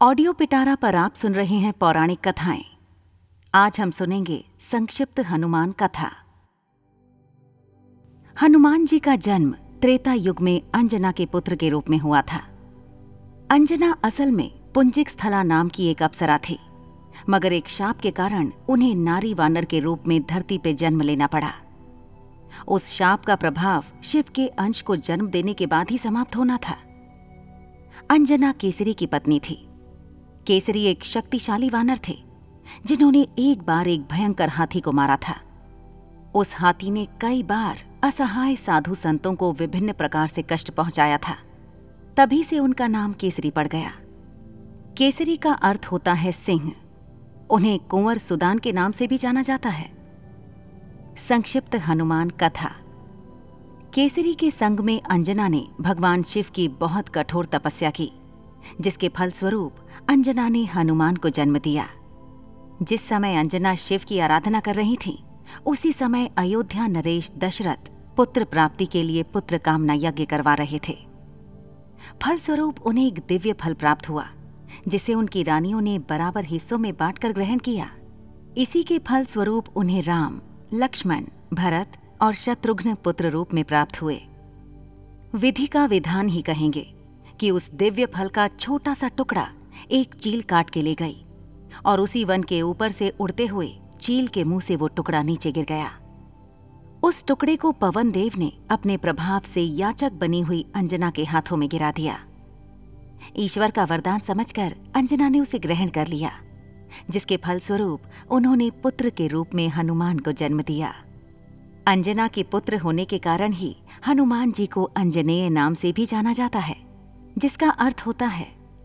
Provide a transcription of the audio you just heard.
Audio पिटारा पर आप सुन रहे हैं पौराणिक कथाएँ। आज हम सुनेंगे संक्षिप्त हनुमान कथा। हनुमान जी का जन्म त्रेता युग में अंजना के पुत्र के रूप में हुआ था। अंजना असल में पुंजिक स्थला नाम की एक अप्सरा थी, मगर एक शाप के कारण उन्हें नारी वानर के रूप में धरती पे जन्म लेना पड़ा। उस शाप का प्रभाव शिव के अंश को जन्म देने के बाद ही समाप्त होना था। अंजना केसरी की पत्नी थी। केसरी एक शक्तिशाली वानर थे, जिन्होंने एक बार एक भयंकर हाथी को मारा था। उस हाथी ने कई बार असहाय साधु संतों को विभिन्न प्रकार से कष्ट पहुँचाया था। तभी से उनका नाम केसरी पड़ गया। केसरी का अर्थ होता है सिंह। उन्हें कुंवर सुदान के नाम से भी जाना जाता है। संक्षिप्त हनुमान कथा। केसरी के संग में अंजना ने भगवान शिव की बहुत कठोर तपस्या की, जिसके फलस्वरूप अंजना ने हनुमान को जन्म दिया। जिस समय अंजना शिव की आराधना कर रही थी, उसी समय अयोध्या नरेश दशरथ पुत्र प्राप्ति के लिए पुत्र कामना यज्ञ करवा रहे थे। फलस्वरूप उन्हें एक दिव्य फल प्राप्त हुआ, जिसे उनकी रानियों ने बराबर हिस्सों में बांटकर ग्रहण किया। इसी के फलस्वरूप उन्हें राम, लक्ष्मण, भरत और शत्रुघ्न पुत्र रूप में प्राप्त हुए। विधि का विधान ही कहेंगे कि उस दिव्य फल का छोटा सा टुकड़ा एक चील काट के ले गई और उसी वन के ऊपर से उड़ते हुए चील के मुँह से वो टुकड़ा नीचे गिर गया। उस टुकड़े को पवन देव ने अपने प्रभाव से याचक बनी हुई अंजना के हाथों में गिरा दिया। ईश्वर का वरदान समझकर अंजना ने उसे ग्रहण कर लिया, जिसके फलस्वरूप उन्होंने पुत्र के रूप में हनुमान को जन्म दिया। अंजना के पुत्र होने के कारण ही हनुमान जी को अंजनेय नाम से भी जाना जाता है, जिसका अर्थ होता है